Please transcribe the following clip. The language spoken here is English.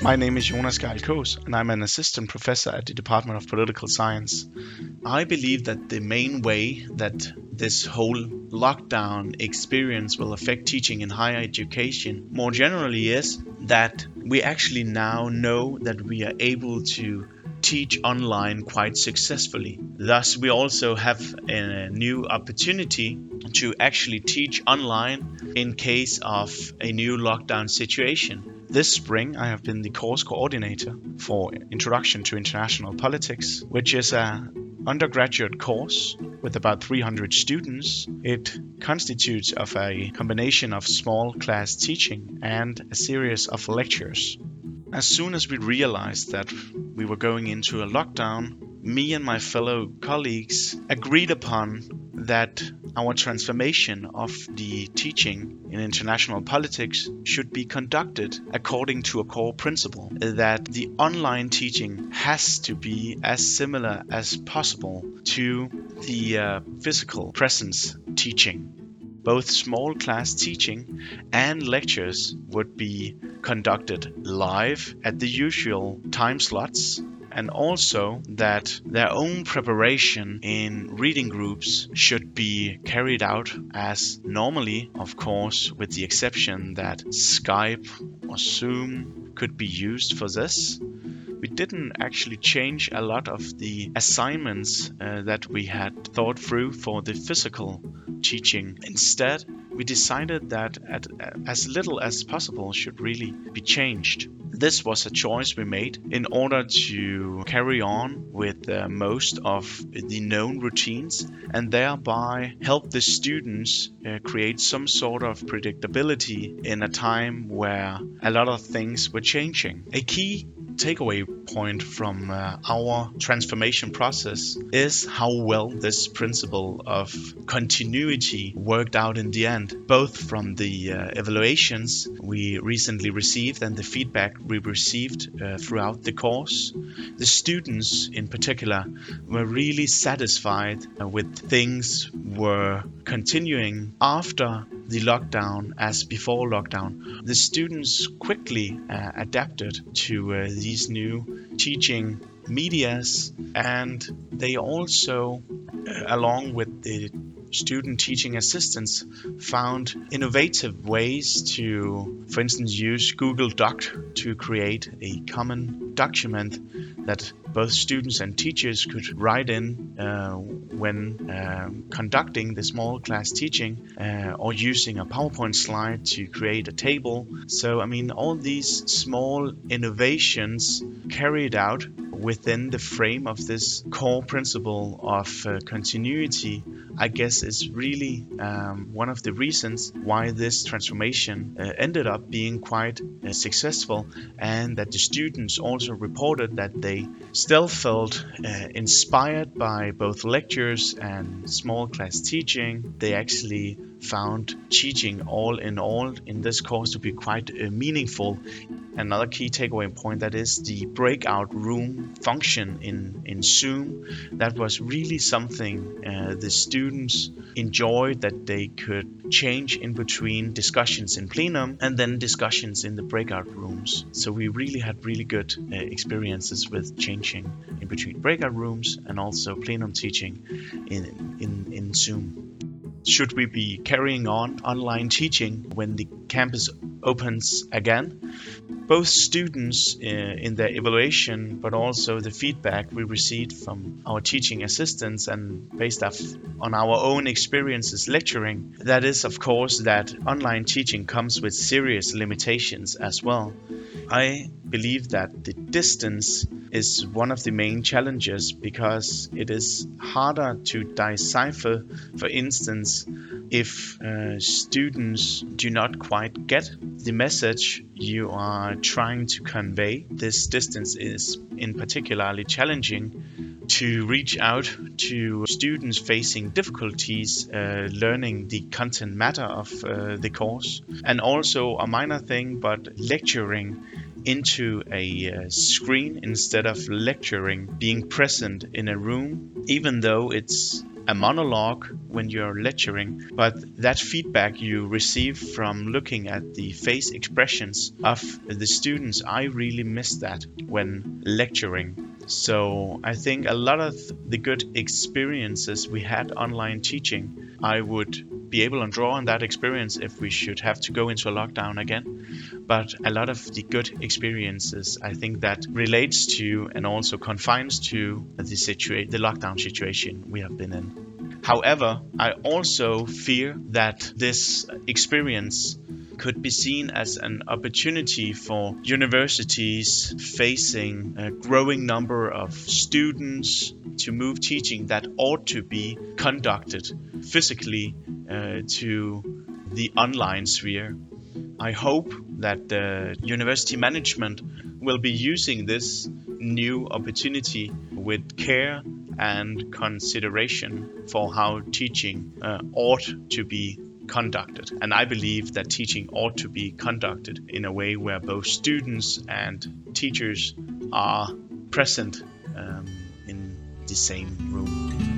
My name is Jonas Kos, and I'm an assistant professor at the Department of Political Science. I believe that the main way that this whole lockdown experience will affect teaching in higher education more generally is that we actually now know that we are able to teach online quite successfully. Thus, we also have a new opportunity to actually teach online in case of a new lockdown situation. This spring, I have been the course coordinator for Introduction to International Politics, which is a undergraduate course with about 300 students. It constitutes of a combination of small class teaching and a series of lectures. As soon as we realized that we were going into a lockdown, me and my fellow colleagues agreed upon that our transformation of the teaching in international politics should be conducted according to a core principle that the online teaching has to be as similar as possible to the uh, physical presence teaching. Both small class teaching and lectures would be conducted live at the usual time slots and also that their own preparation in reading groups should be carried out as normally, of course, with the exception that Skype or Zoom could be used for this. We didn't actually change a lot of the assignments uh, that we had thought through for the physical teaching. Instead, we decided that at, as little as possible should really be changed. This was a choice we made in order to carry on with uh, most of the known routines and thereby help the students uh, create some sort of predictability in a time where a lot of things were changing. A key takeaway point from uh, our transformation process is how well this principle of continuity worked out in the end, both from the uh, evaluations we recently received and the feedback we received uh, throughout the course. The students, in particular, were really satisfied uh, with things were continuing after the lockdown as before lockdown. The students quickly uh, adapted to uh, these new teaching medias and they also uh, along with the student teaching assistants found innovative ways to for instance use google doc to create a common document that both students and teachers could write in uh, when uh, conducting the small class teaching uh, or using a PowerPoint slide to create a table. So, I mean, all these small innovations carried out within the frame of this core principle of uh, continuity, I guess is really um, one of the reasons why this transformation uh, ended up being quite uh, successful, and that the students also reported that they still felt uh, inspired by both lectures and small class teaching. They actually found teaching all in all in this course to be quite uh, meaningful another key takeaway point that is the breakout room function in, in Zoom. That was really something uh, the students enjoyed that they could change in between discussions in plenum and then discussions in the breakout rooms. So we really had really good uh, experiences with changing in between breakout rooms and also plenum teaching in, in, in Zoom. Should we be carrying on online teaching when the campus opens again? Both students uh, in their evaluation, but also the feedback we received from our teaching assistants and based on our own experiences lecturing, that is, of course, that online teaching comes with serious limitations as well. I believe that the distance is one of the main challenges because it is harder to decipher, for instance, if uh, students do not quite get the message you are trying to convey. This distance is in particularly challenging to reach out to students facing difficulties uh, learning the content matter of uh, the course. And also a minor thing, but lecturing into a uh, screen instead of lecturing, being present in a room, even though it's a monologue when you're lecturing, but that feedback you receive from looking at the face expressions of the students, I really miss that when lecturing. So I think a lot of the good experiences we had online teaching, I would be able to draw on that experience if we should have to go into a lockdown again. But a lot of the good experiences, I think that relates to and also confines to the situa- the lockdown situation we have been in. However, I also fear that this experience could be seen as an opportunity for universities facing a growing number of students to move teaching that ought to be conducted physically uh, to the online sphere. I hope that the university management will be using this new opportunity with care and consideration for how teaching uh, ought to be conducted. And I believe that teaching ought to be conducted in a way where both students and teachers are present um, in the same room.